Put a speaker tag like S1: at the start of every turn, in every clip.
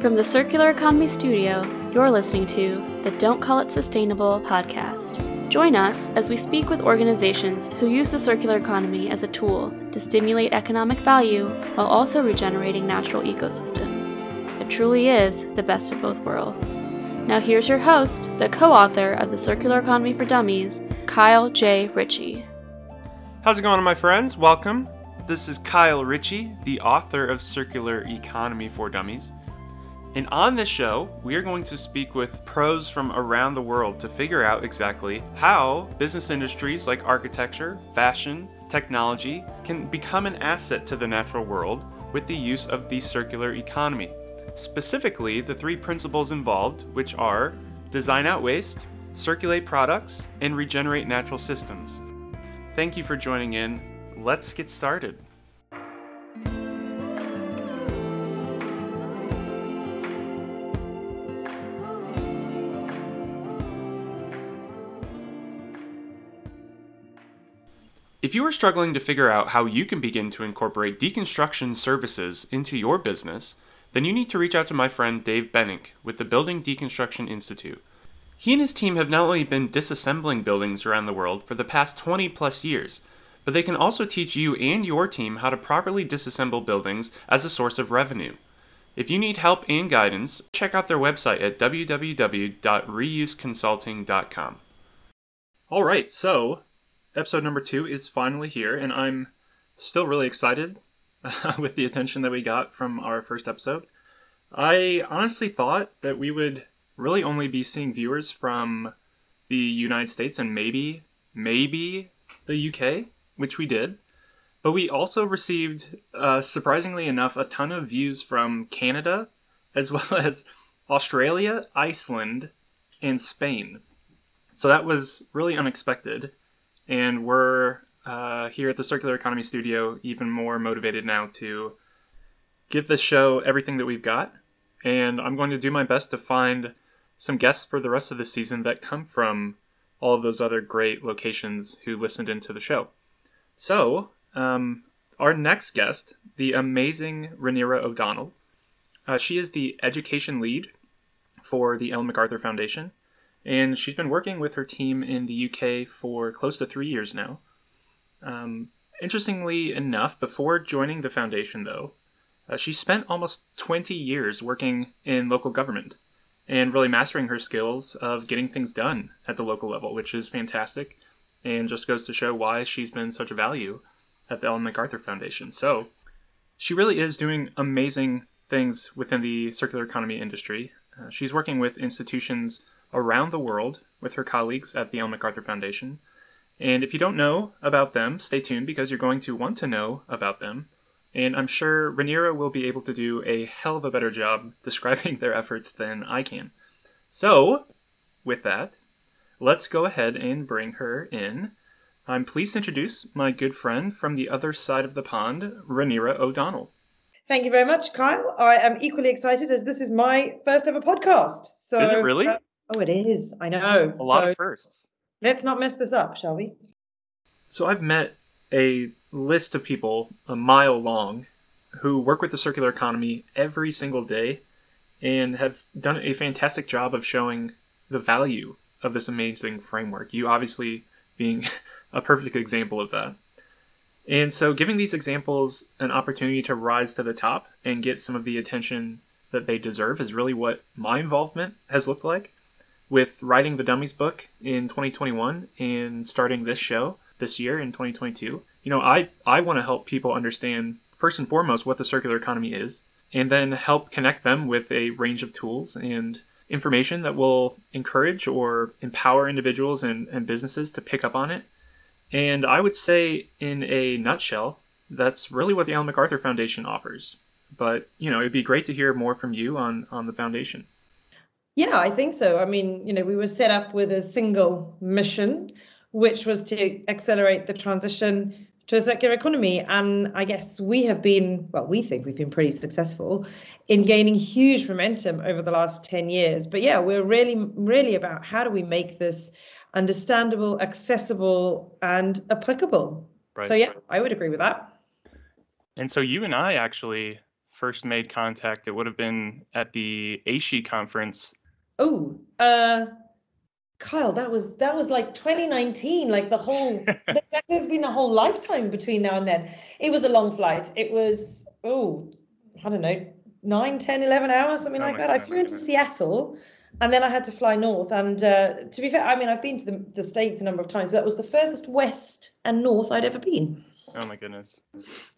S1: From the Circular Economy Studio, you're listening to the Don't Call It Sustainable podcast. Join us as we speak with organizations who use the circular economy as a tool to stimulate economic value while also regenerating natural ecosystems. It truly is the best of both worlds. Now, here's your host, the co author of The Circular Economy for Dummies, Kyle J. Ritchie.
S2: How's it going, my friends? Welcome. This is Kyle Ritchie, the author of Circular Economy for Dummies. And on this show, we are going to speak with pros from around the world to figure out exactly how business industries like architecture, fashion, technology can become an asset to the natural world with the use of the circular economy. Specifically, the three principles involved, which are design out waste, circulate products, and regenerate natural systems. Thank you for joining in. Let's get started. If you are struggling to figure out how you can begin to incorporate deconstruction services into your business, then you need to reach out to my friend Dave Bennink with the Building Deconstruction Institute. He and his team have not only been disassembling buildings around the world for the past 20 plus years, but they can also teach you and your team how to properly disassemble buildings as a source of revenue. If you need help and guidance, check out their website at www.reuseconsulting.com. All right, so episode number two is finally here, and I'm still really excited with the attention that we got from our first episode. I honestly thought that we would really only be seeing viewers from the United States and maybe, maybe the UK, which we did. But we also received, uh, surprisingly enough, a ton of views from Canada, as well as Australia, Iceland, and Spain. So that was really unexpected and we're uh, here at the Circular Economy Studio even more motivated now to give this show everything that we've got. And I'm going to do my best to find some guests for the rest of the season that come from all of those other great locations who listened into the show. So, um, our next guest, the amazing Reniera O'Donnell, uh, she is the education lead for the Ellen MacArthur Foundation and she's been working with her team in the UK for close to three years now. Um, interestingly enough, before joining the foundation, though, uh, she spent almost 20 years working in local government and really mastering her skills of getting things done at the local level, which is fantastic and just goes to show why she's been such a value at the Ellen MacArthur Foundation. So, she really is doing amazing things within the circular economy industry. Uh, she's working with institutions around the world with her colleagues at the Ellen MacArthur Foundation. And if you don't know about them, stay tuned because you're going to want to know about them. And I'm sure Reniera will be able to do a hell of a better job describing their efforts than I can. So, with that, let's go ahead and bring her in. I'm pleased to introduce my good friend from the other side of the pond, Reniera O'Donnell.
S3: Thank you very much, Kyle. I am equally excited as this is my first ever podcast. So,
S2: is it really? Uh,
S3: Oh, it is. I know.
S2: A lot so of firsts.
S3: Let's not mess this up, shall we?
S2: So I've met a list of people a mile long who work with the circular economy every single day and have done a fantastic job of showing the value of this amazing framework. You obviously being a perfect example of that. And so giving these examples an opportunity to rise to the top and get some of the attention that they deserve is really what my involvement has looked like with writing the Dummies book in 2021 and starting this show this year in 2022. You know, I, I want to help people understand, first and foremost, what the circular economy is, and then help connect them with a range of tools and information that will encourage or empower individuals and, and businesses to pick up on it. And I would say, in a nutshell, that's really what the Ellen MacArthur Foundation offers. But, you know, it'd be great to hear more from you on, on the foundation.
S3: Yeah, I think so. I mean, you know, we were set up with a single mission, which was to accelerate the transition to a circular economy. And I guess we have been, well, we think we've been pretty successful in gaining huge momentum over the last 10 years. But yeah, we're really, really about how do we make this understandable, accessible, and applicable. Right. So yeah, I would agree with that.
S2: And so you and I actually first made contact, it would have been at the AASHE conference.
S3: Oh, uh, Kyle, that was that was like 2019. Like the whole that has been a whole lifetime between now and then. It was a long flight. It was oh, I don't know, 9, 10, 11 hours, something oh like that. I flew into Seattle and then I had to fly north. And uh, to be fair, I mean, I've been to the, the States a number of times, but that was the furthest west and north I'd ever been.
S2: Oh my goodness.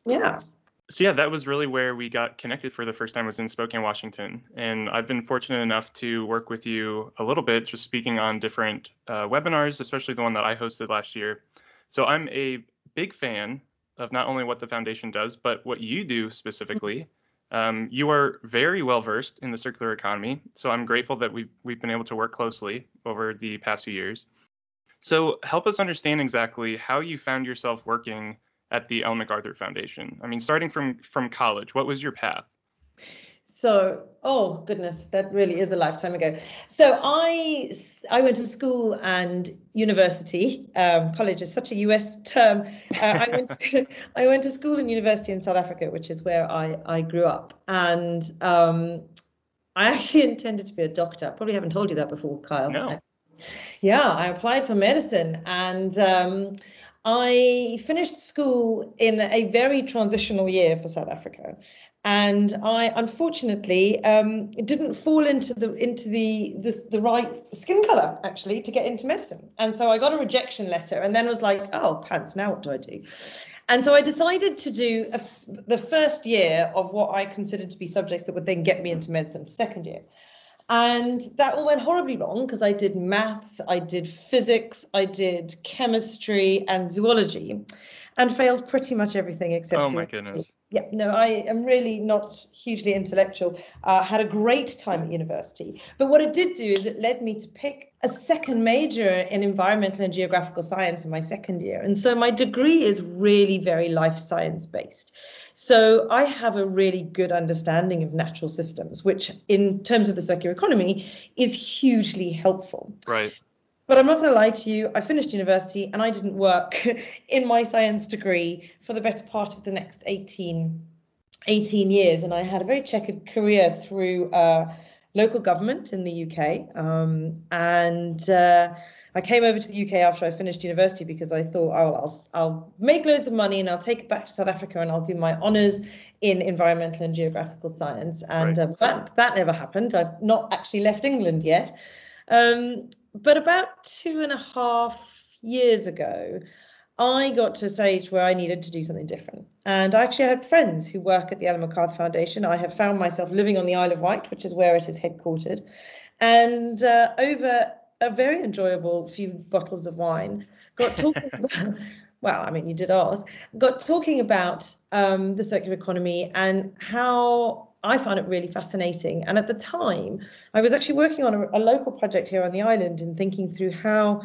S3: Yeah.
S2: So yeah, that was really where we got connected for the first time was in Spokane, Washington. And I've been fortunate enough to work with you a little bit, just speaking on different uh, webinars, especially the one that I hosted last year. So I'm a big fan of not only what the foundation does, but what you do specifically. Um, you are very well versed in the circular economy, so I'm grateful that we've we've been able to work closely over the past few years. So help us understand exactly how you found yourself working at the Ellen MacArthur Foundation. I mean, starting from from college, what was your path?
S3: So, oh goodness, that really is a lifetime ago. So I I went to school and university. Um, college is such a US term. Uh, I went to, I went to school and university in South Africa, which is where I I grew up, and um, I actually intended to be a doctor. Probably haven't told you that before, Kyle.
S2: No.
S3: Yeah, I applied for medicine and. Um, I finished school in a very transitional year for South Africa and I unfortunately um, didn't fall into the into the, the, the right skin color actually to get into medicine, and so I got a rejection letter, and then was like, oh pants, now what do I do? And so I decided to do the first year of what I considered to be subjects that would then get me into medicine for second year. And that all went horribly wrong because I did maths, I did physics, I did chemistry and zoology and failed pretty much everything except.
S2: Oh my goodness.
S3: Yeah, no, I am really not hugely intellectual. Uh, had a great time at university. But what it did do is it led me to pick a second major in environmental and geographical science in my second year. And so my degree is really very life science based. So I have a really good understanding of natural systems, which in terms of the circular economy is hugely helpful.
S2: Right.
S3: But I'm not going to lie to you, I finished university and I didn't work in my science degree for the better part of the next 18, 18 years. And I had a very checkered career through uh, local government in the UK. Um, and uh, I came over to the UK after I finished university because I thought, oh, I'll, I'll make loads of money and I'll take it back to South Africa and I'll do my honours in environmental and geographical science. And right. uh, that, that never happened. I've not actually left England yet. Um, but about two and a half years ago, I got to a stage where I needed to do something different. And I actually had friends who work at the Ellen MacArthur Foundation. I have found myself living on the Isle of Wight, which is where it is headquartered. And uh, over a very enjoyable few bottles of wine, got talking about, well, I mean, you did ask, got talking about um, the circular economy and how I found it really fascinating. And at the time, I was actually working on a, a, local project here on the island and thinking through how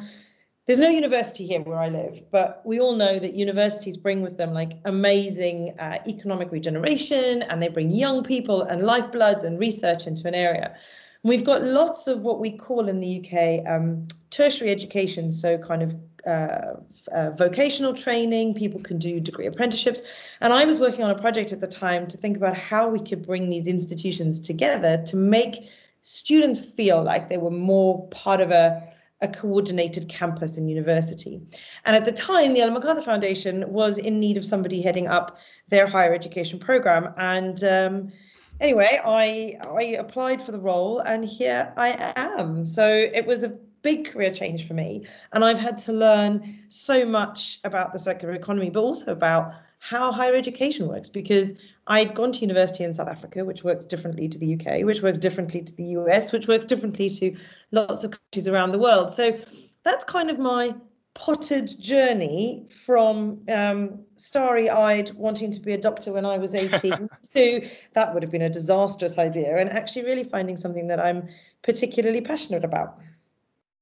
S3: there's no university here where I live, but we all know that universities bring with them like amazing uh, economic regeneration and they bring young people and lifeblood and research into an area. We've got lots of what we call in the UK um, tertiary education, so kind of uh, vocational training, people can do degree apprenticeships. And I was working on a project at the time to think about how we could bring these institutions together to make students feel like they were more part of a, a coordinated campus and university. And at the time, the Ellen MacArthur Foundation was in need of somebody heading up their higher education program. And um, anyway, I I applied for the role, and here I am. So it was a big career change for me. And I've had to learn so much about the circular economy, but also about how higher education works because I'd gone to university in South Africa, which works differently to the UK, which works differently to the US, which works differently to lots of countries around the world. So that's kind of my potted journey from um, starry eyed wanting to be a doctor when I was 18 to that would have been a disastrous idea and actually really finding something that I'm particularly passionate about.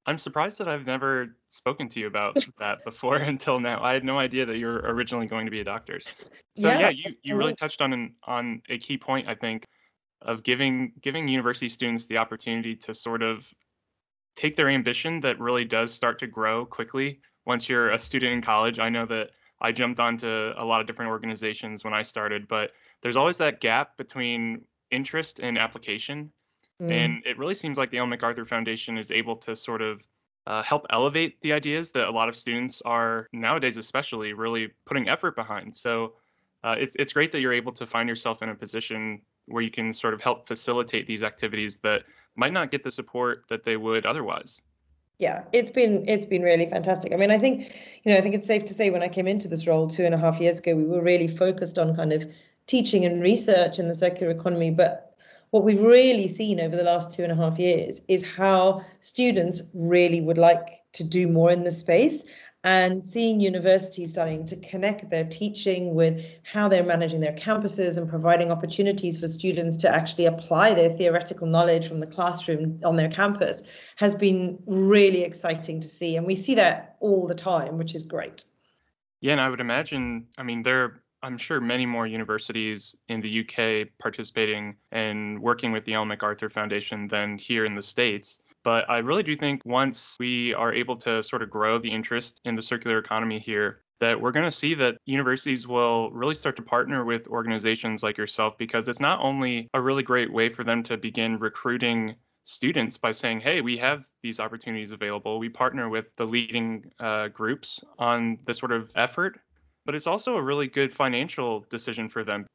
S2: I'm surprised that I've never spoken to you about that before until now. I had no idea that you were originally going to be a doctor. So yeah, yeah you, you really touched on an, on a key point, I think, of giving giving university students the opportunity to sort of take their ambition that really does start to grow quickly once you're a student in college. I know that I jumped onto a lot of different organizations when I started, but there's always that gap between interest and application. Mm. And it really seems like the Ellen MacArthur Foundation is able to sort of uh, help elevate the ideas that a lot of students are nowadays, especially, really putting effort behind. So uh, it's it's great that you're able to find yourself in a position where you can sort of help facilitate these activities that might not get the support that they would otherwise
S3: yeah it's been it's been really fantastic i mean i think you know i think it's safe to say when i came into this role two and a half years ago we were really focused on kind of teaching and research in the circular economy but what we've really seen over the last two and a half years is how students really would like to do more in the space and seeing universities starting to connect their teaching with how they're managing their campuses and providing opportunities for students to actually apply their theoretical knowledge from the classroom on their campus has been really exciting to see. And we see that all the time, which is great.
S2: Yeah, and I would imagine, I mean, there I'm sure many more universities in the UK participating and working with the Ellen MacArthur Foundation than here in the States. But I really do think once we are able to sort of grow the interest in the circular economy here, that we're going to see that universities will really start to partner with organizations like yourself because it's not only a really great way for them to begin recruiting students by saying, hey, we have these opportunities available. We partner with the leading uh, groups on this sort of effort, but it's also a really good financial decision for them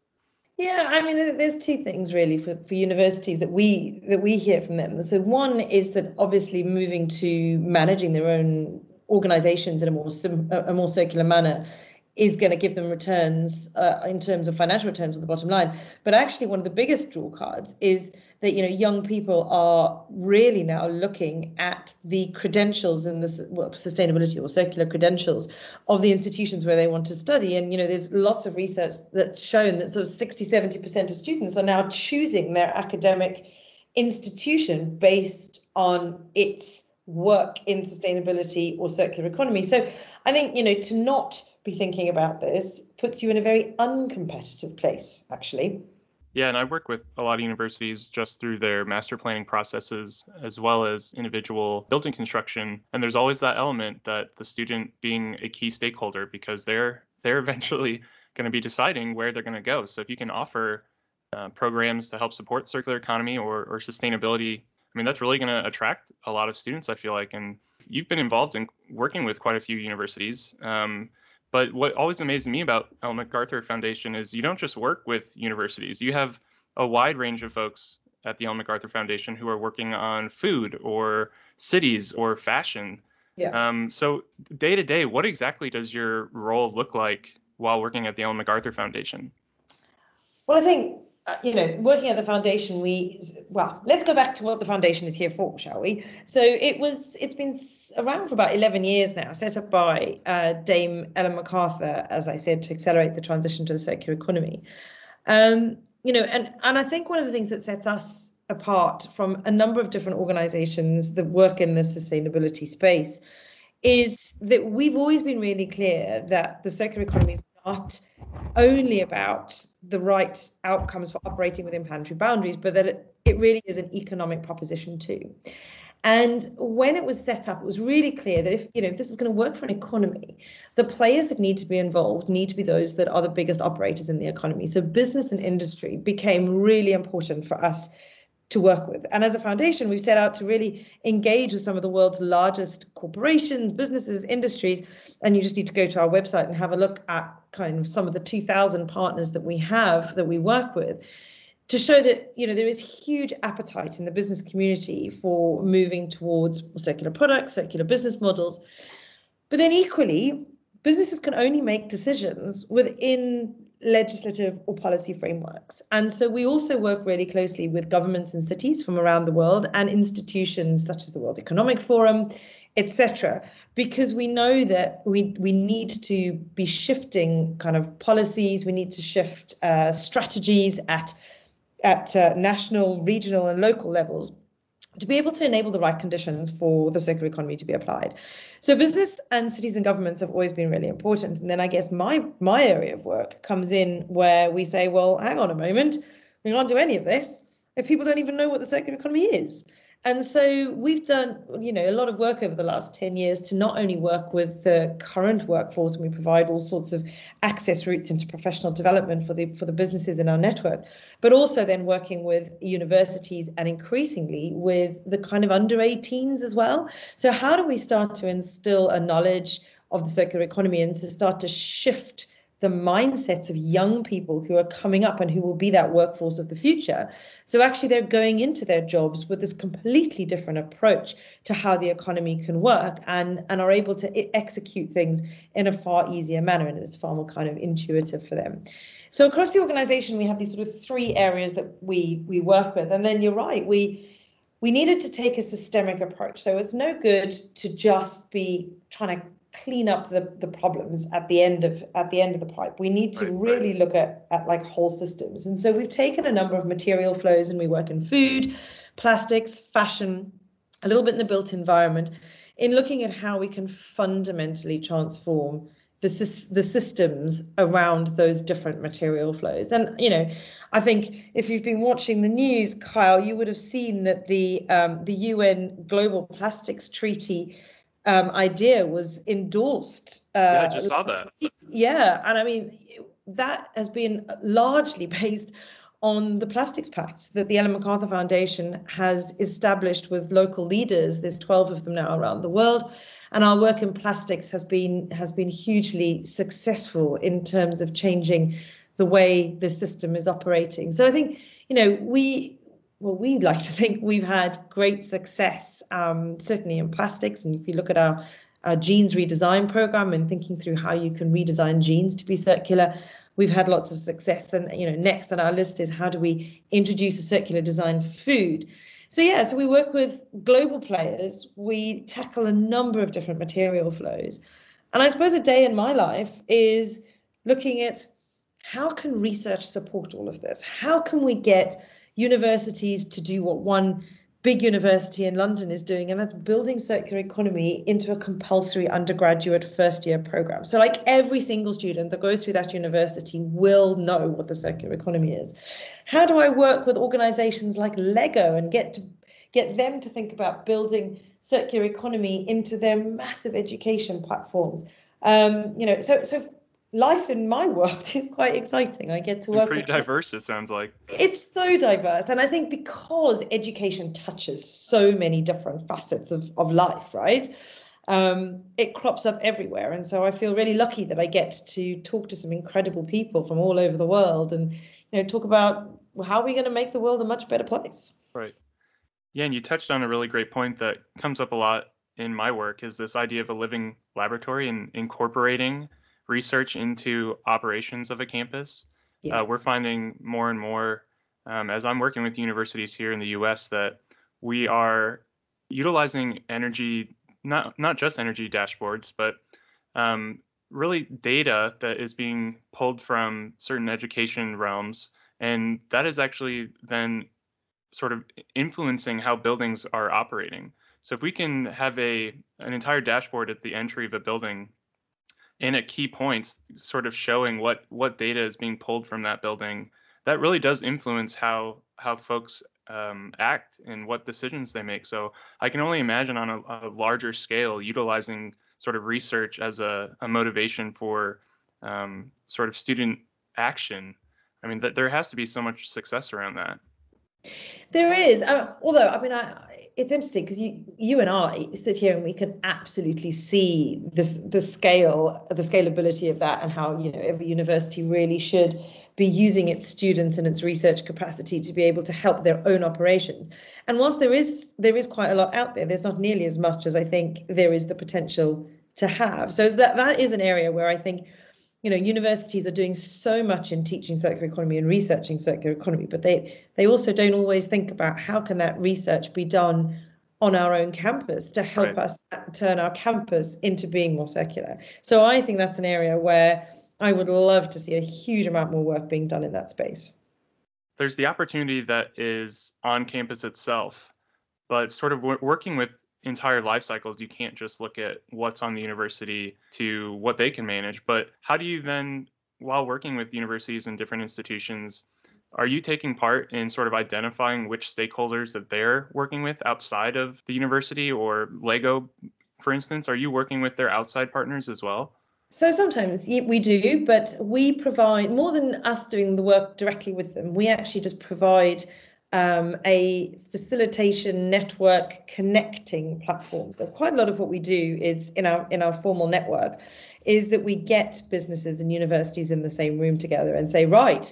S3: yeah, I mean, there's two things really for, for universities that we that we hear from them. So one is that obviously moving to managing their own organizations in a more a more circular manner is going to give them returns uh, in terms of financial returns on the bottom line. But actually, one of the biggest draw cards is that you know young people are really now looking at the credentials and the well, sustainability or circular credentials of the institutions where they want to study and you know there's lots of research that's shown that sort of 60 70% of students are now choosing their academic institution based on its work in sustainability or circular economy so i think you know to not be thinking about this puts you in a very uncompetitive place actually
S2: yeah, and I work with a lot of universities just through their master planning processes as well as individual building construction. And there's always that element that the student being a key stakeholder because they're they're eventually going to be deciding where they're going to go. So if you can offer uh, programs to help support circular economy or, or sustainability, I mean that's really going to attract a lot of students. I feel like, and you've been involved in working with quite a few universities. Um, but what always amazes me about Ellen MacArthur Foundation is you don't just work with universities. You have a wide range of folks at the Ellen MacArthur Foundation who are working on food or cities or fashion. Yeah. Um, so day to day, what exactly does your role look like while working at the Ellen MacArthur Foundation?
S3: Well, I think you know, working at the foundation, we well, let's go back to what the foundation is here for, shall we? So it was, it's been around for about 11 years now, set up by uh, Dame Ellen MacArthur, as I said, to accelerate the transition to a circular economy. Um, you know, and and I think one of the things that sets us apart from a number of different organisations that work in the sustainability space is that we've always been really clear that the circular economy is not only about the right outcomes for operating within planetary boundaries, but that it, it really is an economic proposition too. And when it was set up, it was really clear that if you know if this is going to work for an economy, the players that need to be involved need to be those that are the biggest operators in the economy. So business and industry became really important for us to work with. And as a foundation, we've set out to really engage with some of the world's largest corporations, businesses, industries. And you just need to go to our website and have a look at kind of some of the 2,000 partners that we have that we work with to show that you know there is huge appetite in the business community for moving towards circular products, circular business models. But then equally, businesses can only make decisions within legislative or policy frameworks. And so we also work really closely with governments and cities from around the world and institutions such as the World Economic Forum, etc., because we know that we we need to be shifting kind of policies, we need to shift uh, strategies at at uh, national, regional, and local levels to be able to enable the right conditions for the circular economy to be applied. So business and cities and governments have always been really important. And then I guess my my area of work comes in where we say, well, hang on a moment, we can't do any of this if people don't even know what the circular economy is. And so we've done, you know, a lot of work over the last 10 years to not only work with the current workforce and we provide all sorts of access routes into professional development for the for the businesses in our network, but also then working with universities and increasingly with the kind of under 18s as well. So how do we start to instill a knowledge of the circular economy and to start to shift the mindsets of young people who are coming up and who will be that workforce of the future. So actually, they're going into their jobs with this completely different approach to how the economy can work and, and are able to execute things in a far easier manner and it's far more kind of intuitive for them. So across the organization, we have these sort of three areas that we we work with. And then you're right, we we needed to take a systemic approach. So it's no good to just be trying to clean up the, the problems at the end of at the end of the pipe. We need to right, really right. look at, at like whole systems. And so we've taken a number of material flows and we work in food, plastics, fashion, a little bit in the built environment, in looking at how we can fundamentally transform the, the systems around those different material flows. And, you know, I think if you've been watching the news, Kyle, you would have seen that the um, the UN Global Plastics Treaty um, idea was endorsed.
S2: Uh, yeah, I just saw that.
S3: Yeah, and I mean that has been largely based on the Plastics Pact that the Ellen MacArthur Foundation has established with local leaders. There's 12 of them now around the world, and our work in plastics has been has been hugely successful in terms of changing the way the system is operating. So I think you know we well, we like to think we've had great success, um, certainly in plastics. And if you look at our, our jeans redesign program and thinking through how you can redesign jeans to be circular, we've had lots of success. And you know, next on our list is how do we introduce a circular design for food? So yeah, so we work with global players. We tackle a number of different material flows. And I suppose a day in my life is looking at how can research support all of this? How can we get universities to do what one big university in London is doing, and that's building circular economy into a compulsory undergraduate first year program. So, like every single student that goes through that university will know what the circular economy is. How do I work with organizations like Lego and get to get them to think about building circular economy into their massive education platforms? Um, you know, so so life in my world is quite exciting. I get to work.
S2: pretty diverse. It sounds like
S3: it's so diverse, and I think because education touches so many different facets of of life, right? Um, it crops up everywhere, and so I feel really lucky that I get to talk to some incredible people from all over the world, and you know, talk about how are we going to make the world a much better place.
S2: Right. Yeah, and you touched on a really great point that comes up a lot in my work is this idea of a living laboratory and incorporating research into operations of a campus. Yeah. Uh, we're finding more and more um, as I'm working with universities here in the U.S. that we are utilizing energy, not not just energy dashboards, but um, really data that is being pulled from certain education realms, and that is actually then sort of influencing how buildings are operating. So if we can have a an entire dashboard at the entry of a building in at key points, sort of showing what what data is being pulled from that building, that really does influence how how folks um, act and what decisions they make. So I can only imagine on a, a larger scale utilizing sort of research as a, a motivation for um, sort of student action. I mean, there has to be so much success around that.
S3: There is, uh, although I mean, I, it's interesting because you you and I sit here and we can absolutely see this the scale the scalability of that and how you know every university really should be using its students and its research capacity to be able to help their own operations. And whilst there is there is quite a lot out there, there's not nearly as much as I think there is the potential to have. So that that is an area where I think you know universities are doing so much in teaching circular economy and researching circular economy but they they also don't always think about how can that research be done on our own campus to help right. us turn our campus into being more circular so i think that's an area where i would love to see a huge amount more work being done in that space
S2: there's the opportunity that is on campus itself but sort of working with entire life cycles you can't just look at what's on the university to what they can manage but how do you then while working with universities and different institutions are you taking part in sort of identifying which stakeholders that they're working with outside of the university or Lego, for instance? Are you working with their outside partners as well?
S3: So sometimes we do, but we provide more than us doing the work directly with them. We actually just provide um, a facilitation network connecting platform. So quite a lot of what we do is in our in our formal network is that we get businesses and universities in the same room together and say, right,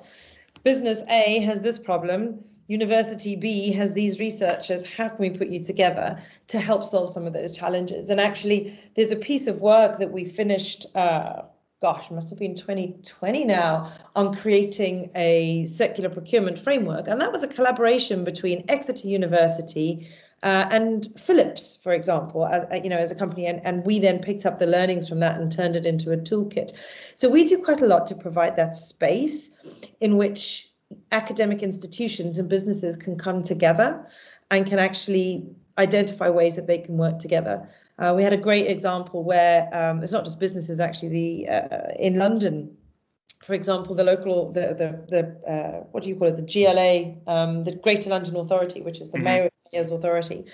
S3: business A has this problem, University B has these researchers. How can we put you together to help solve some of those challenges? And actually, there's a piece of work that we finished. Uh, gosh, must have been 2020 now, on creating a circular procurement framework. And that was a collaboration between Exeter University uh, and Philips, for example, as uh, you know, as a company, and, and we then picked up the learnings from that and turned it into a toolkit. So we do quite a lot to provide that space in which academic institutions and businesses can come together and can actually identify ways that they can work together. Uh, we had a great example where um, it's not just businesses, actually, the uh, in London, for example, the local, the the the uh, what do you call it, the GLA, um, the Greater London Authority, which is the mm-hmm. mayor's authority,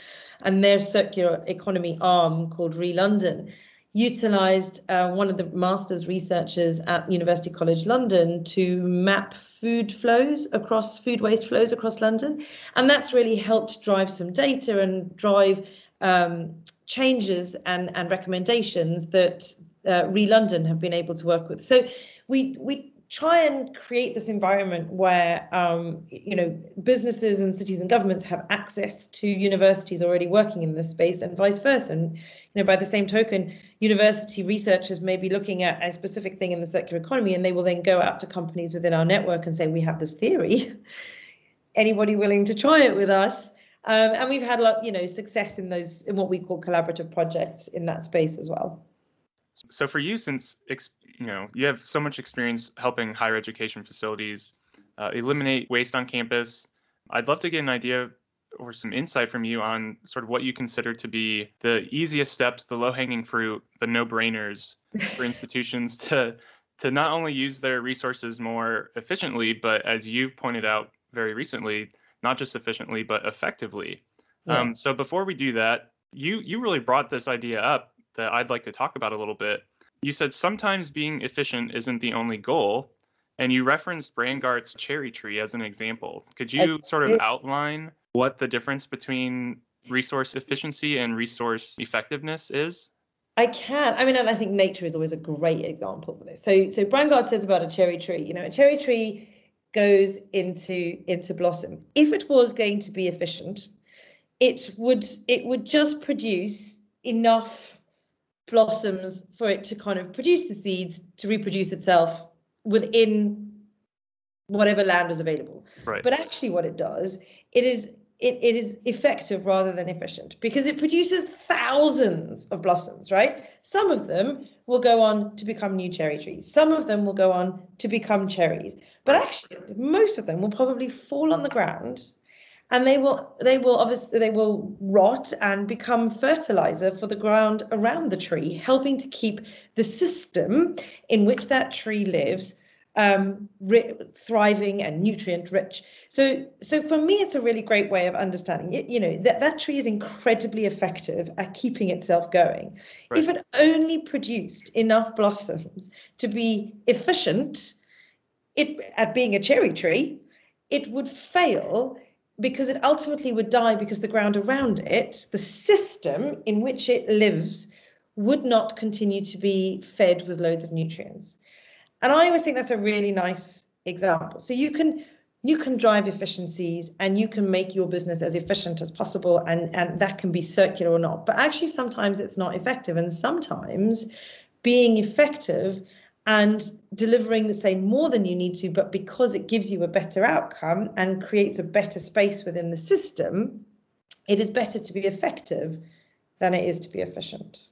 S3: and their circular economy arm called Re London utilized uh, one of the master's researchers at University College London to map food flows across food waste flows across London. And that's really helped drive some data and drive um, changes and, and recommendations that uh, Re London have been able to work with. So we we try and create this environment where um, you know businesses and cities and governments have access to universities already working in this space and vice versa. And you know by the same token university researchers may be looking at a specific thing in the circular economy and they will then go out to companies within our network and say we have this theory. Anybody willing to try it with us um, and we've had a lot you know success in those in what we call collaborative projects in that space as well.
S2: So for you since you know you have so much experience helping higher education facilities uh, eliminate waste on campus i'd love to get an idea or some insight from you on sort of what you consider to be the easiest steps the low hanging fruit the no brainers for institutions to to not only use their resources more efficiently but as you've pointed out very recently not just efficiently but effectively yeah. um, so before we do that you you really brought this idea up that I'd like to talk about a little bit you said sometimes being efficient isn't the only goal, and you referenced Braungart's cherry tree as an example. Could you sort of outline what the difference between resource efficiency and resource effectiveness is?
S3: I can. I mean, and I think nature is always a great example for this. So, so Brandgart says about a cherry tree. You know, a cherry tree goes into into blossom. If it was going to be efficient, it would it would just produce enough blossoms for it to kind of produce the seeds to reproduce itself within whatever land is available.
S2: Right.
S3: But actually what it does, it is it, it is effective rather than efficient because it produces thousands of blossoms, right? Some of them will go on to become new cherry trees. Some of them will go on to become cherries. But actually, most of them will probably fall on the ground and they will they will obviously they will rot and become fertilizer for the ground around the tree helping to keep the system in which that tree lives um, thriving and nutrient rich so so for me it's a really great way of understanding it you know that that tree is incredibly effective at keeping itself going right. if it only produced enough blossoms to be efficient it at being a cherry tree it would fail because it ultimately would die because the ground around it, the system in which it lives, would not continue to be fed with loads of nutrients. And I always think that's a really nice example. So you can you can drive efficiencies and you can make your business as efficient as possible and, and that can be circular or not. But actually sometimes it's not effective. And sometimes being effective and delivering, say, more than you need to, but because it gives you a better outcome and creates a better space within the system, it is better to be effective than it is to be efficient.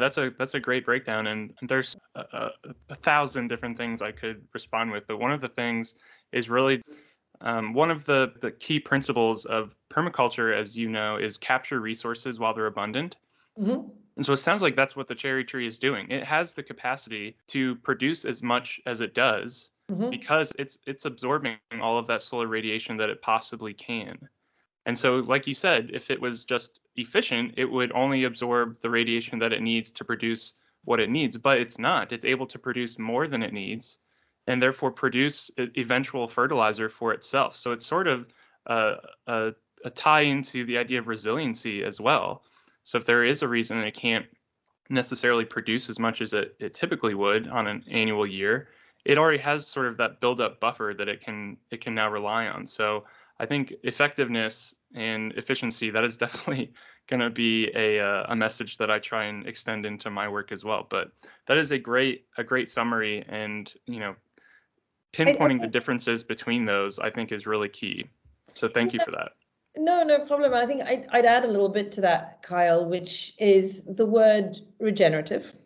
S2: That's a that's a great breakdown, and there's a, a, a thousand different things I could respond with, but one of the things is really um, one of the, the key principles of permaculture, as you know, is capture resources while they're abundant. Mm-hmm. And so it sounds like that's what the cherry tree is doing. It has the capacity to produce as much as it does mm-hmm. because it's it's absorbing all of that solar radiation that it possibly can. And so, like you said, if it was just efficient, it would only absorb the radiation that it needs to produce what it needs. But it's not. It's able to produce more than it needs, and therefore produce eventual fertilizer for itself. So it's sort of a, a, a tie into the idea of resiliency as well. So if there is a reason it can't necessarily produce as much as it, it typically would on an annual year, it already has sort of that build-up buffer that it can it can now rely on. So I think effectiveness and efficiency that is definitely going to be a uh, a message that I try and extend into my work as well. But that is a great a great summary, and you know, pinpointing the differences between those I think is really key. So thank you for that.
S3: No, no problem. I think I'd, I'd add a little bit to that, Kyle, which is the word regenerative,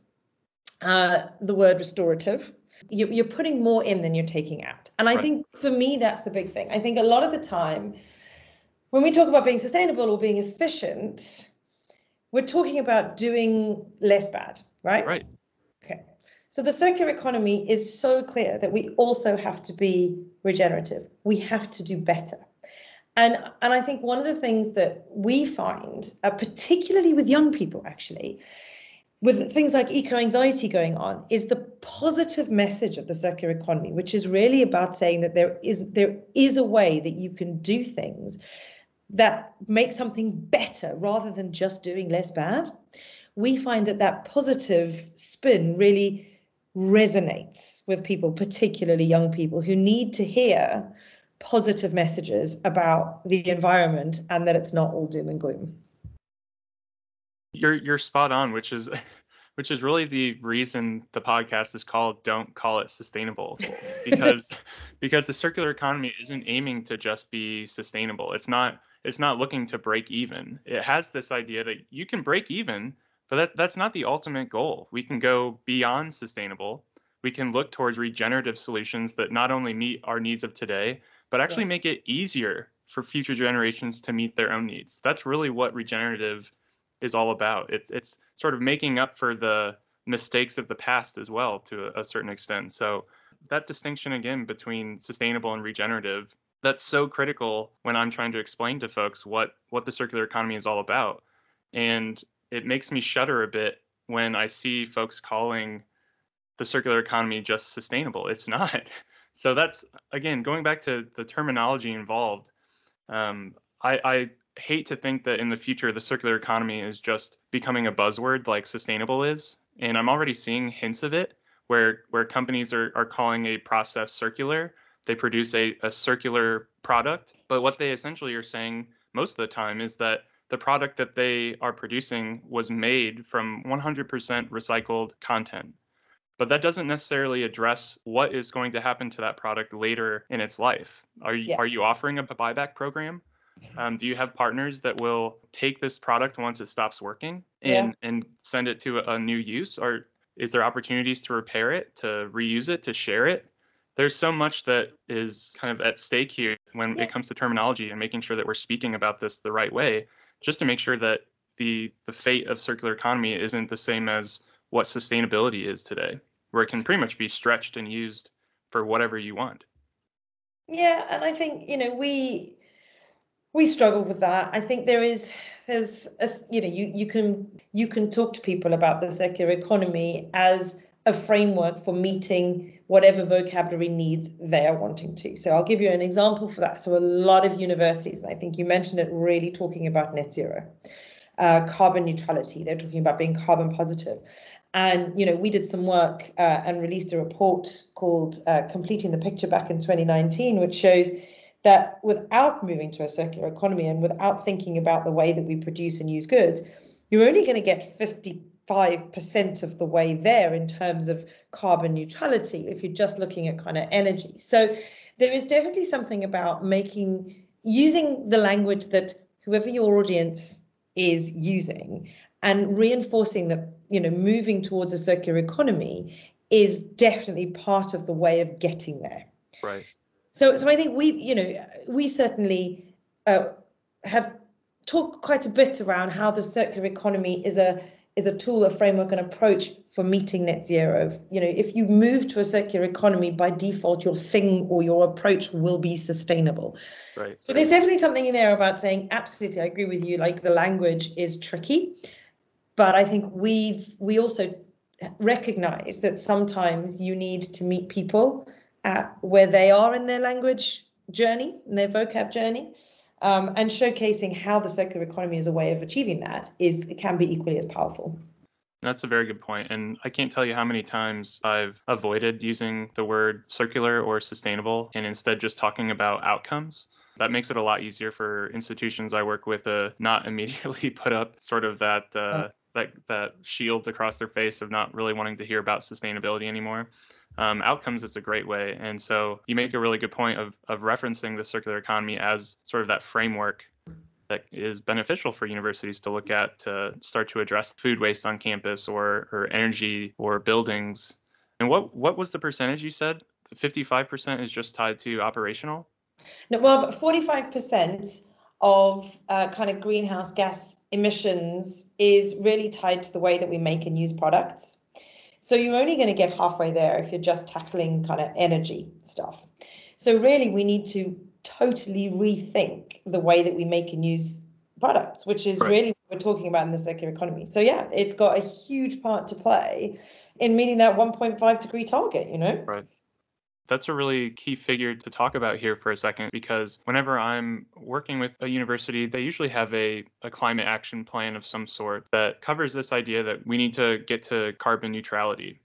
S3: uh, the word restorative. You, you're putting more in than you're taking out. And I right. think for me, that's the big thing. I think a lot of the time, when we talk about being sustainable or being efficient, we're talking about doing less bad, right?
S2: Right.
S3: Okay. So the circular economy is so clear that we also have to be regenerative. We have to do better. And, and I think one of the things that we find, uh, particularly with young people, actually, with things like eco anxiety going on, is the positive message of the circular economy, which is really about saying that there is there is a way that you can do things that make something better rather than just doing less bad. We find that that positive spin really resonates with people, particularly young people who need to hear positive messages about the environment and that it's not all doom and gloom.
S2: You're you're spot on, which is which is really the reason the podcast is called don't call it sustainable because because the circular economy isn't aiming to just be sustainable. It's not it's not looking to break even. It has this idea that you can break even but that, that's not the ultimate goal. We can go beyond sustainable. We can look towards regenerative solutions that not only meet our needs of today but actually make it easier for future generations to meet their own needs. That's really what regenerative is all about. It's it's sort of making up for the mistakes of the past as well to a, a certain extent. So that distinction again between sustainable and regenerative that's so critical when I'm trying to explain to folks what what the circular economy is all about. And it makes me shudder a bit when I see folks calling the circular economy just sustainable. It's not so that's again going back to the terminology involved. Um, I, I hate to think that in the future the circular economy is just becoming a buzzword like sustainable is, and I'm already seeing hints of it where where companies are are calling a process circular. They produce a, a circular product, but what they essentially are saying most of the time is that the product that they are producing was made from 100% recycled content but that doesn't necessarily address what is going to happen to that product later in its life. Are you, yeah. are you offering a buyback program? Um, do you have partners that will take this product once it stops working and yeah. and send it to a, a new use? Or is there opportunities to repair it, to reuse it, to share it? There's so much that is kind of at stake here when yeah. it comes to terminology and making sure that we're speaking about this the right way, just to make sure that the the fate of circular economy isn't the same as what sustainability is today, where it can pretty much be stretched and used for whatever you want.
S3: Yeah, and I think you know we we struggle with that. I think there is there's a, you know you you can you can talk to people about the circular economy as a framework for meeting whatever vocabulary needs they are wanting to. So I'll give you an example for that. So a lot of universities, and I think you mentioned it, really talking about net zero, uh, carbon neutrality. They're talking about being carbon positive. And you know, we did some work uh, and released a report called uh, "Completing the Picture" back in 2019, which shows that without moving to a circular economy and without thinking about the way that we produce and use goods, you're only going to get 55% of the way there in terms of carbon neutrality if you're just looking at kind of energy. So there is definitely something about making using the language that whoever your audience is using and reinforcing that you know moving towards a circular economy is definitely part of the way of getting there
S2: right
S3: so so i think we you know we certainly uh, have talked quite a bit around how the circular economy is a is a tool, a framework, an approach for meeting net zero. You know, if you move to a circular economy, by default, your thing or your approach will be sustainable.
S2: Right.
S3: So there's definitely something in there about saying, absolutely, I agree with you. Like the language is tricky, but I think we've we also recognize that sometimes you need to meet people at where they are in their language journey, in their vocab journey. Um, and showcasing how the circular economy is a way of achieving that is it can be equally as powerful.
S2: That's a very good point. And I can't tell you how many times I've avoided using the word circular or sustainable and instead just talking about outcomes. That makes it a lot easier for institutions I work with to not immediately put up sort of that uh, that that shields across their face of not really wanting to hear about sustainability anymore. Um, outcomes is a great way. And so you make a really good point of, of referencing the circular economy as sort of that framework that is beneficial for universities to look at to start to address food waste on campus or, or energy or buildings. And what, what was the percentage you said? 55% is just tied to operational?
S3: No, well, 45% of uh, kind of greenhouse gas emissions is really tied to the way that we make and use products. So you're only going to get halfway there if you're just tackling kind of energy stuff. So really, we need to totally rethink the way that we make and use products, which is right. really what we're talking about in the circular economy. So yeah, it's got a huge part to play in meeting that 1.5 degree target. You know.
S2: Right. That's a really key figure to talk about here for a second because whenever I'm working with a university, they usually have a, a climate action plan of some sort that covers this idea that we need to get to carbon neutrality.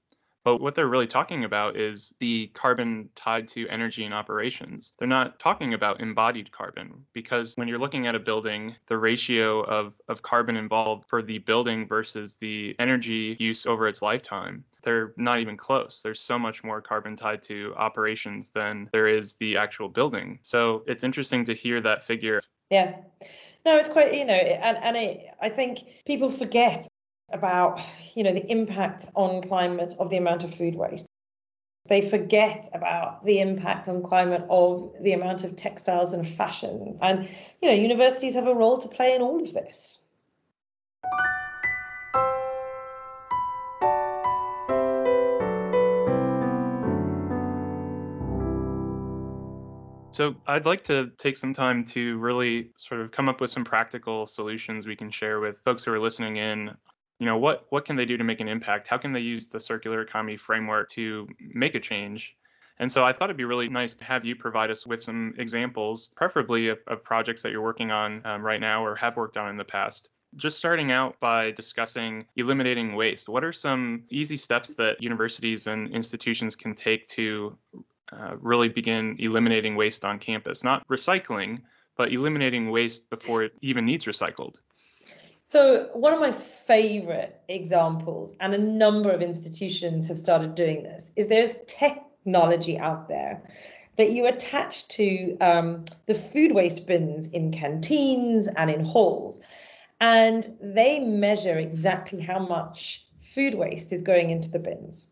S2: But what they're really talking about is the carbon tied to energy and operations. They're not talking about embodied carbon because when you're looking at a building, the ratio of, of carbon involved for the building versus the energy use over its lifetime they're not even close. There's so much more carbon tied to operations than there is the actual building. So it's interesting to hear that figure.
S3: Yeah. No, it's quite, you know, and, and it, I think people forget about, you know, the impact on climate of the amount of food waste. They forget about the impact on climate of the amount of textiles and fashion. And, you know, universities have a role to play in all of this.
S2: So I'd like to take some time to really sort of come up with some practical solutions we can share with folks who are listening in. You know, what what can they do to make an impact? How can they use the circular economy framework to make a change? And so I thought it'd be really nice to have you provide us with some examples, preferably of, of projects that you're working on um, right now or have worked on in the past. Just starting out by discussing eliminating waste. What are some easy steps that universities and institutions can take to uh, really begin eliminating waste on campus. Not recycling, but eliminating waste before it even needs recycled.
S3: So, one of my favorite examples, and a number of institutions have started doing this, is there's technology out there that you attach to um, the food waste bins in canteens and in halls. And they measure exactly how much food waste is going into the bins.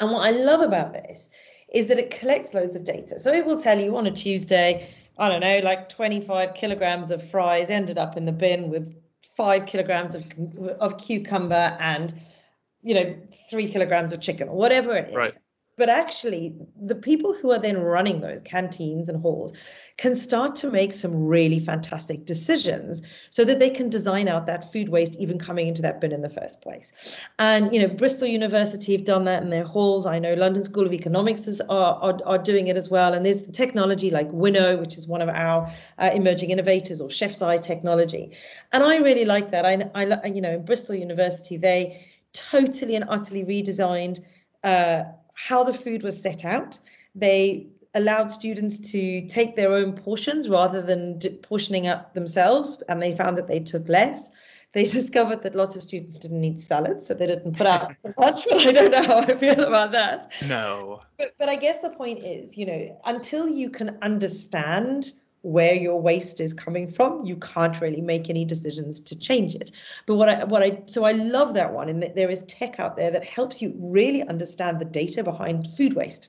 S3: And what I love about this is that it collects loads of data. So it will tell you on a Tuesday, I don't know, like 25 kilograms of fries ended up in the bin with five kilograms of, of cucumber and, you know, three kilograms of chicken or whatever it is.
S2: Right.
S3: But actually, the people who are then running those canteens and halls can start to make some really fantastic decisions so that they can design out that food waste even coming into that bin in the first place. And, you know, Bristol University have done that in their halls. I know London School of Economics is, are, are, are doing it as well. And there's technology like Winnow, which is one of our uh, emerging innovators, or Chef's Eye technology. And I really like that. I, I you know, in Bristol University, they totally and utterly redesigned uh, how the food was set out. They allowed students to take their own portions rather than portioning up themselves, and they found that they took less. They discovered that lots of students didn't eat salads, so they didn't put out so much. But I don't know how I feel about that.
S2: No.
S3: But, but I guess the point is, you know, until you can understand where your waste is coming from, you can't really make any decisions to change it. But what I what I so I love that one, and there is tech out there that helps you really understand the data behind food waste.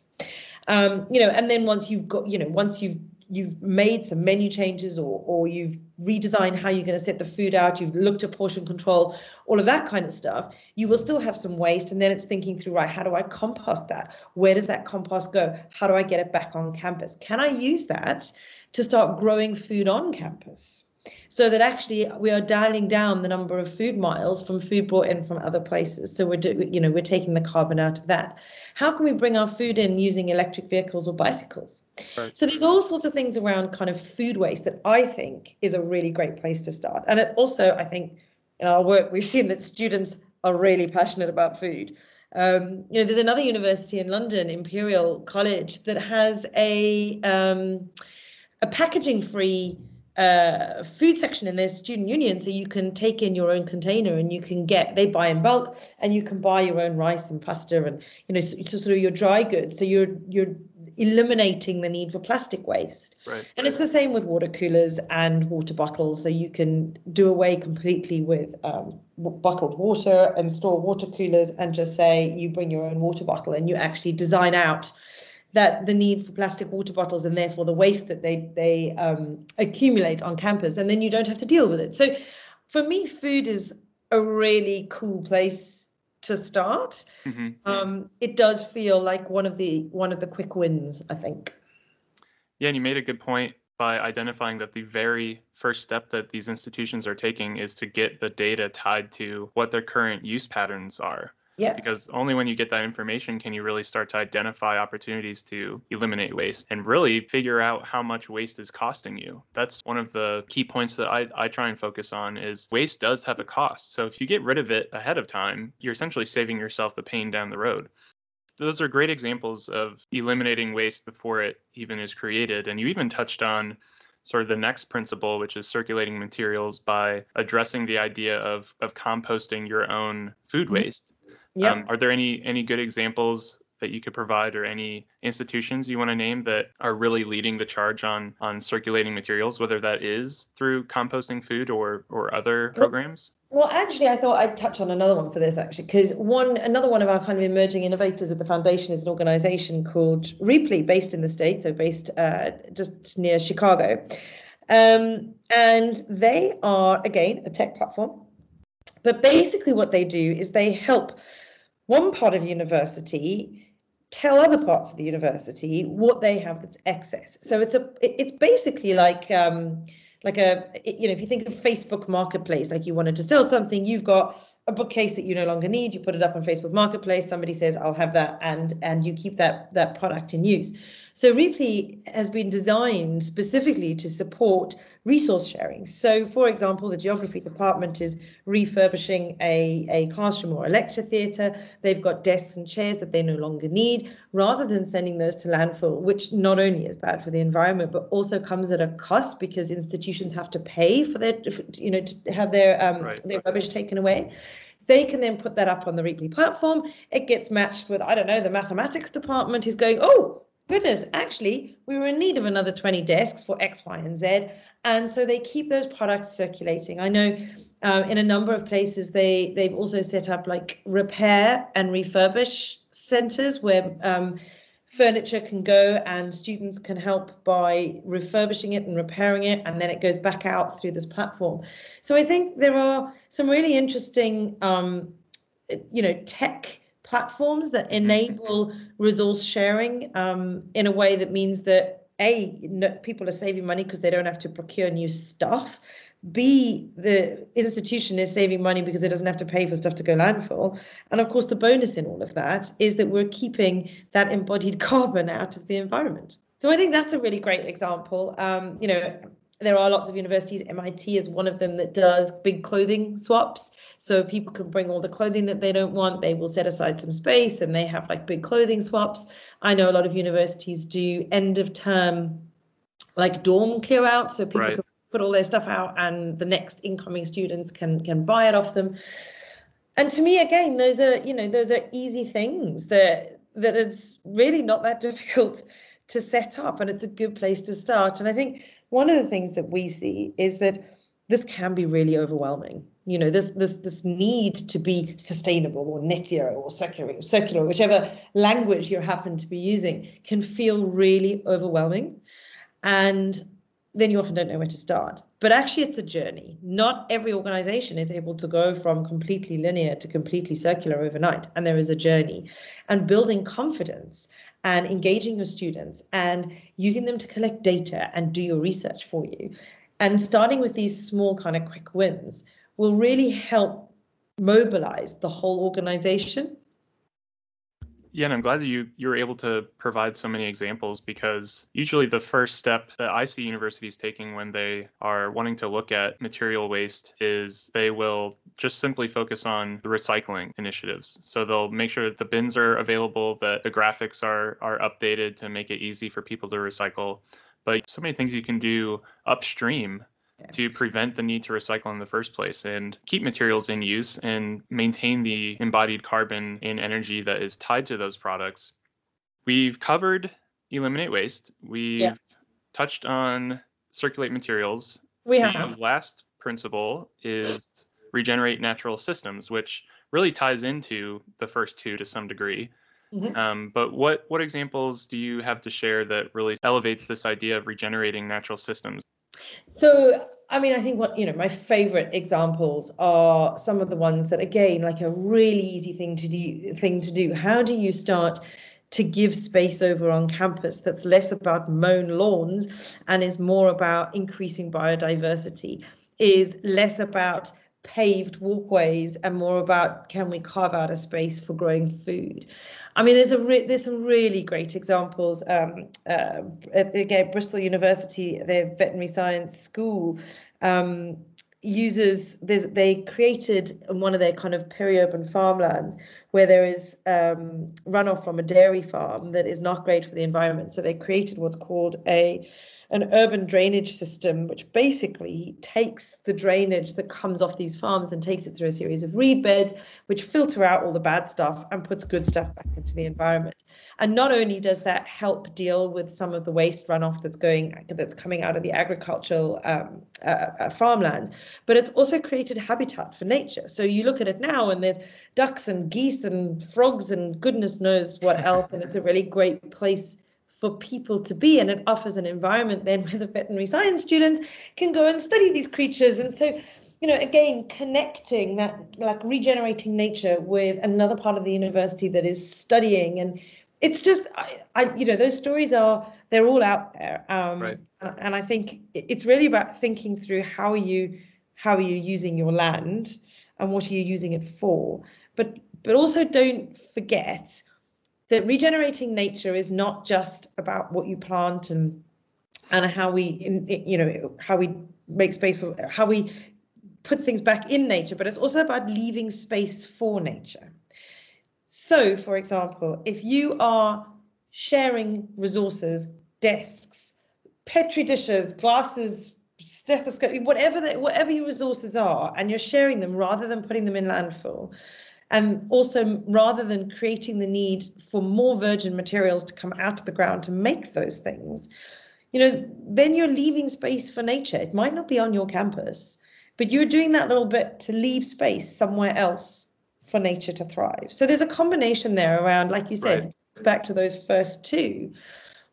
S3: Um, you know, and then once you've got, you know, once you've you've made some menu changes or or you've redesigned how you're going to set the food out you've looked at portion control all of that kind of stuff you will still have some waste and then it's thinking through right how do i compost that where does that compost go how do i get it back on campus can i use that to start growing food on campus. So that actually we are dialing down the number of food miles from food brought in from other places. So we're do, you know we're taking the carbon out of that. How can we bring our food in using electric vehicles or bicycles? Right. so there's all sorts of things around kind of food waste that i think is a really great place to start. And it also i think in our work we've seen that students are really passionate about food. Um, you know there's another university in london imperial college that has a um, a packaging free uh, food section in their student union so you can take in your own container and you can get they buy in bulk and you can buy your own rice and pasta and you know so, so sort of your dry goods. So you're you're eliminating the need for plastic waste.
S2: Right,
S3: and it's the same with water coolers and water bottles. So you can do away completely with um, bottled water and store water coolers and just say you bring your own water bottle and you actually design out that the need for plastic water bottles and therefore the waste that they they um, accumulate on campus, and then you don't have to deal with it. So, for me, food is a really cool place to start. Mm-hmm. Um, it does feel like one of the one of the quick wins, I think.
S2: Yeah, and you made a good point by identifying that the very first step that these institutions are taking is to get the data tied to what their current use patterns are.
S3: Yeah.
S2: Because only when you get that information can you really start to identify opportunities to eliminate waste and really figure out how much waste is costing you. That's one of the key points that I, I try and focus on is waste does have a cost. So if you get rid of it ahead of time, you're essentially saving yourself the pain down the road those are great examples of eliminating waste before it even is created. And you even touched on sort of the next principle, which is circulating materials by addressing the idea of, of composting your own food mm-hmm. waste.
S3: Yeah. Um,
S2: are there any any good examples that you could provide or any institutions you want to name that are really leading the charge on on circulating materials whether that is through composting food or or other programs?
S3: well actually i thought i'd touch on another one for this actually because one another one of our kind of emerging innovators at the foundation is an organization called Rheaply based in the states so based uh, just near chicago. Um, and they are again a tech platform. But basically what they do is they help one part of university tell other parts of the university what they have that's excess. So it's a it's basically like um, like a you know if you think of Facebook Marketplace, like you wanted to sell something, you've got a bookcase that you no longer need, you put it up on Facebook Marketplace, somebody says I'll have that, and and you keep that that product in use. So Rheaply has been designed specifically to support resource sharing. So, for example, the geography department is refurbishing a, a classroom or a lecture theatre. They've got desks and chairs that they no longer need, rather than sending those to landfill, which not only is bad for the environment, but also comes at a cost because institutions have to pay for their, you know, to have their um, right. their rubbish taken away. They can then put that up on the Rheaply platform. It gets matched with, I don't know, the mathematics department who's going, oh, goodness, actually, we were in need of another 20 desks for X, Y, and Z. And so they keep those products circulating. I know um, in a number of places they they've also set up like repair and refurbish centers where um, furniture can go and students can help by refurbishing it and repairing it and then it goes back out through this platform so i think there are some really interesting um, you know tech platforms that mm-hmm. enable resource sharing um, in a way that means that a no, people are saving money because they don't have to procure new stuff. B the institution is saving money because it doesn't have to pay for stuff to go landfill. And of course the bonus in all of that is that we're keeping that embodied carbon out of the environment. So i think that's a really great example. Um, you know there are lots of universities. MIT is one of them that does big clothing swaps. So people can bring all the clothing that they don't want. They will set aside some space and they have like big clothing swaps. I know a lot of universities do end of term like dorm clear out. So people right. can put all their stuff out and the next incoming students can can buy it off them. And to me, again, those are, you know, those are easy things that that it's really not that difficult to set up and it's a good place to start. And I think one of the things that we see is that this can be really overwhelming. You know, this this this need to be sustainable or net zero or circular, circular, whichever language you happen to be using, can feel really overwhelming. And then you often don't know where to start. But actually, it's a journey. Not every organization is able to go from completely linear to completely circular overnight. And there is a journey. And building confidence and engaging your students and using them to collect data and do your research for you. And starting with these small, kind of quick wins will really help mobilize the whole organization
S2: yeah, and I'm glad that you you were able to provide so many examples because usually the first step that I see universities taking when they are wanting to look at material waste is they will just simply focus on the recycling initiatives. So they'll make sure that the bins are available, that the graphics are are updated to make it easy for people to recycle. But so many things you can do upstream to prevent the need to recycle in the first place and keep materials in use and maintain the embodied carbon and energy that is tied to those products. We've covered eliminate waste. We've yeah. touched on circulate materials.
S3: We have.
S2: The last principle is regenerate natural systems, which really ties into the first two to some degree. Mm-hmm. Um, but what what examples do you have to share that really elevates this idea of regenerating natural systems?
S3: So, I mean, I think what, you know, my favorite examples are some of the ones that, again, like a really easy thing to do, thing to do. How do you start to give space over on campus that's less about mown lawns and is more about increasing biodiversity, is less about paved walkways and more about can we carve out a space for growing food. I mean, there's a re- there's some really great examples. Um, uh, again, Bristol University, their veterinary science school. Um, uses they, they created one of their kind of peri-urban farmlands where there is um, runoff from a dairy farm that is not great for the environment so they created what's called a an urban drainage system, which basically takes the drainage that comes off these farms and takes it through a series of reed beds, which filter out all the bad stuff and puts good stuff back into the environment. And not only does that help deal with some of the waste runoff that's going that's coming out of the agricultural um, uh, uh, farmlands, but it's also created habitat for nature. So you look at it now, and there's ducks and geese and frogs and goodness knows what else, and it's a really great place for people to be and it offers an environment then where the veterinary science students can go and study these creatures. And so you know again connecting that like regenerating nature with another part of the university that is studying. And it's just I, I you know those stories are they're all out there. Um, right. and i think it's really about thinking through how are you how are you using your land and what are you using it for? But but also don't forget that regenerating nature is not just about what you plant and and how we you know how we make space for how we put things back in nature but it's also about leaving space for nature. So for example if you are sharing resources desks petri dishes glasses stethoscope whatever the, whatever your resources are and you're sharing them rather than putting them in landfill and also, rather than creating the need for more virgin materials to come out of the ground to make those things, you know, then you're leaving space for nature. It might not be on your campus, but you're doing that little bit to leave space somewhere else for nature to thrive. So there's a combination there around, like you said, right. back to those first two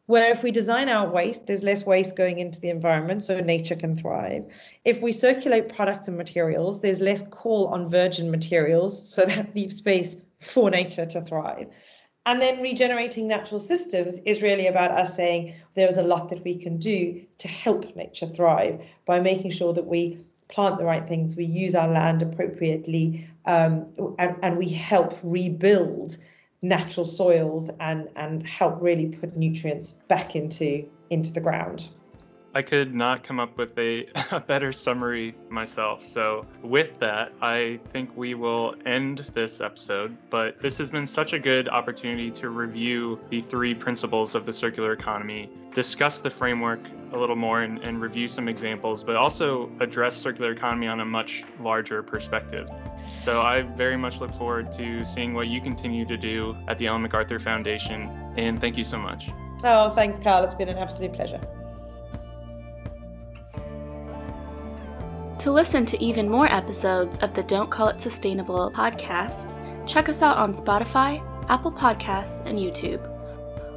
S3: where if we design our waste, there's less waste going into the environment, so nature can thrive. If we circulate products and materials, there's less call on virgin materials, so that leaves space for nature to thrive. And then regenerating natural systems is really about us saying there is a lot that we can do to help nature thrive by making sure that we plant the right things, we use our land appropriately, um, and, and we help rebuild natural soils and and help really put nutrients back into into the ground.
S2: I could not come up with a, a, better summary myself. So, with that, I think we will end this episode. But this has been such a good opportunity to review the three principles of the circular economy, discuss the framework a little more, and, and review some examples, but also address circular economy on a much larger perspective. So I very much look forward to seeing what you continue to do at the Ellen MacArthur Foundation. And thank you so much.
S3: Oh, thanks, Carl. It's been an absolute pleasure.
S1: To listen to even more episodes of the Don't Call It Sustainable podcast, check us out on Spotify, Apple Podcasts, and YouTube.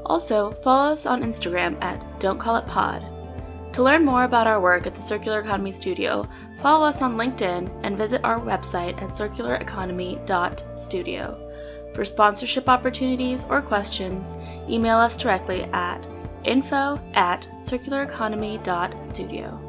S1: Also, follow us on Instagram at Don't Call It Pod To learn more about our work at the Circular Economy Studio, follow us on LinkedIn and visit our website at circulareconomy.studio. For sponsorship opportunities or questions, email us directly at info at circulareconomy.studio.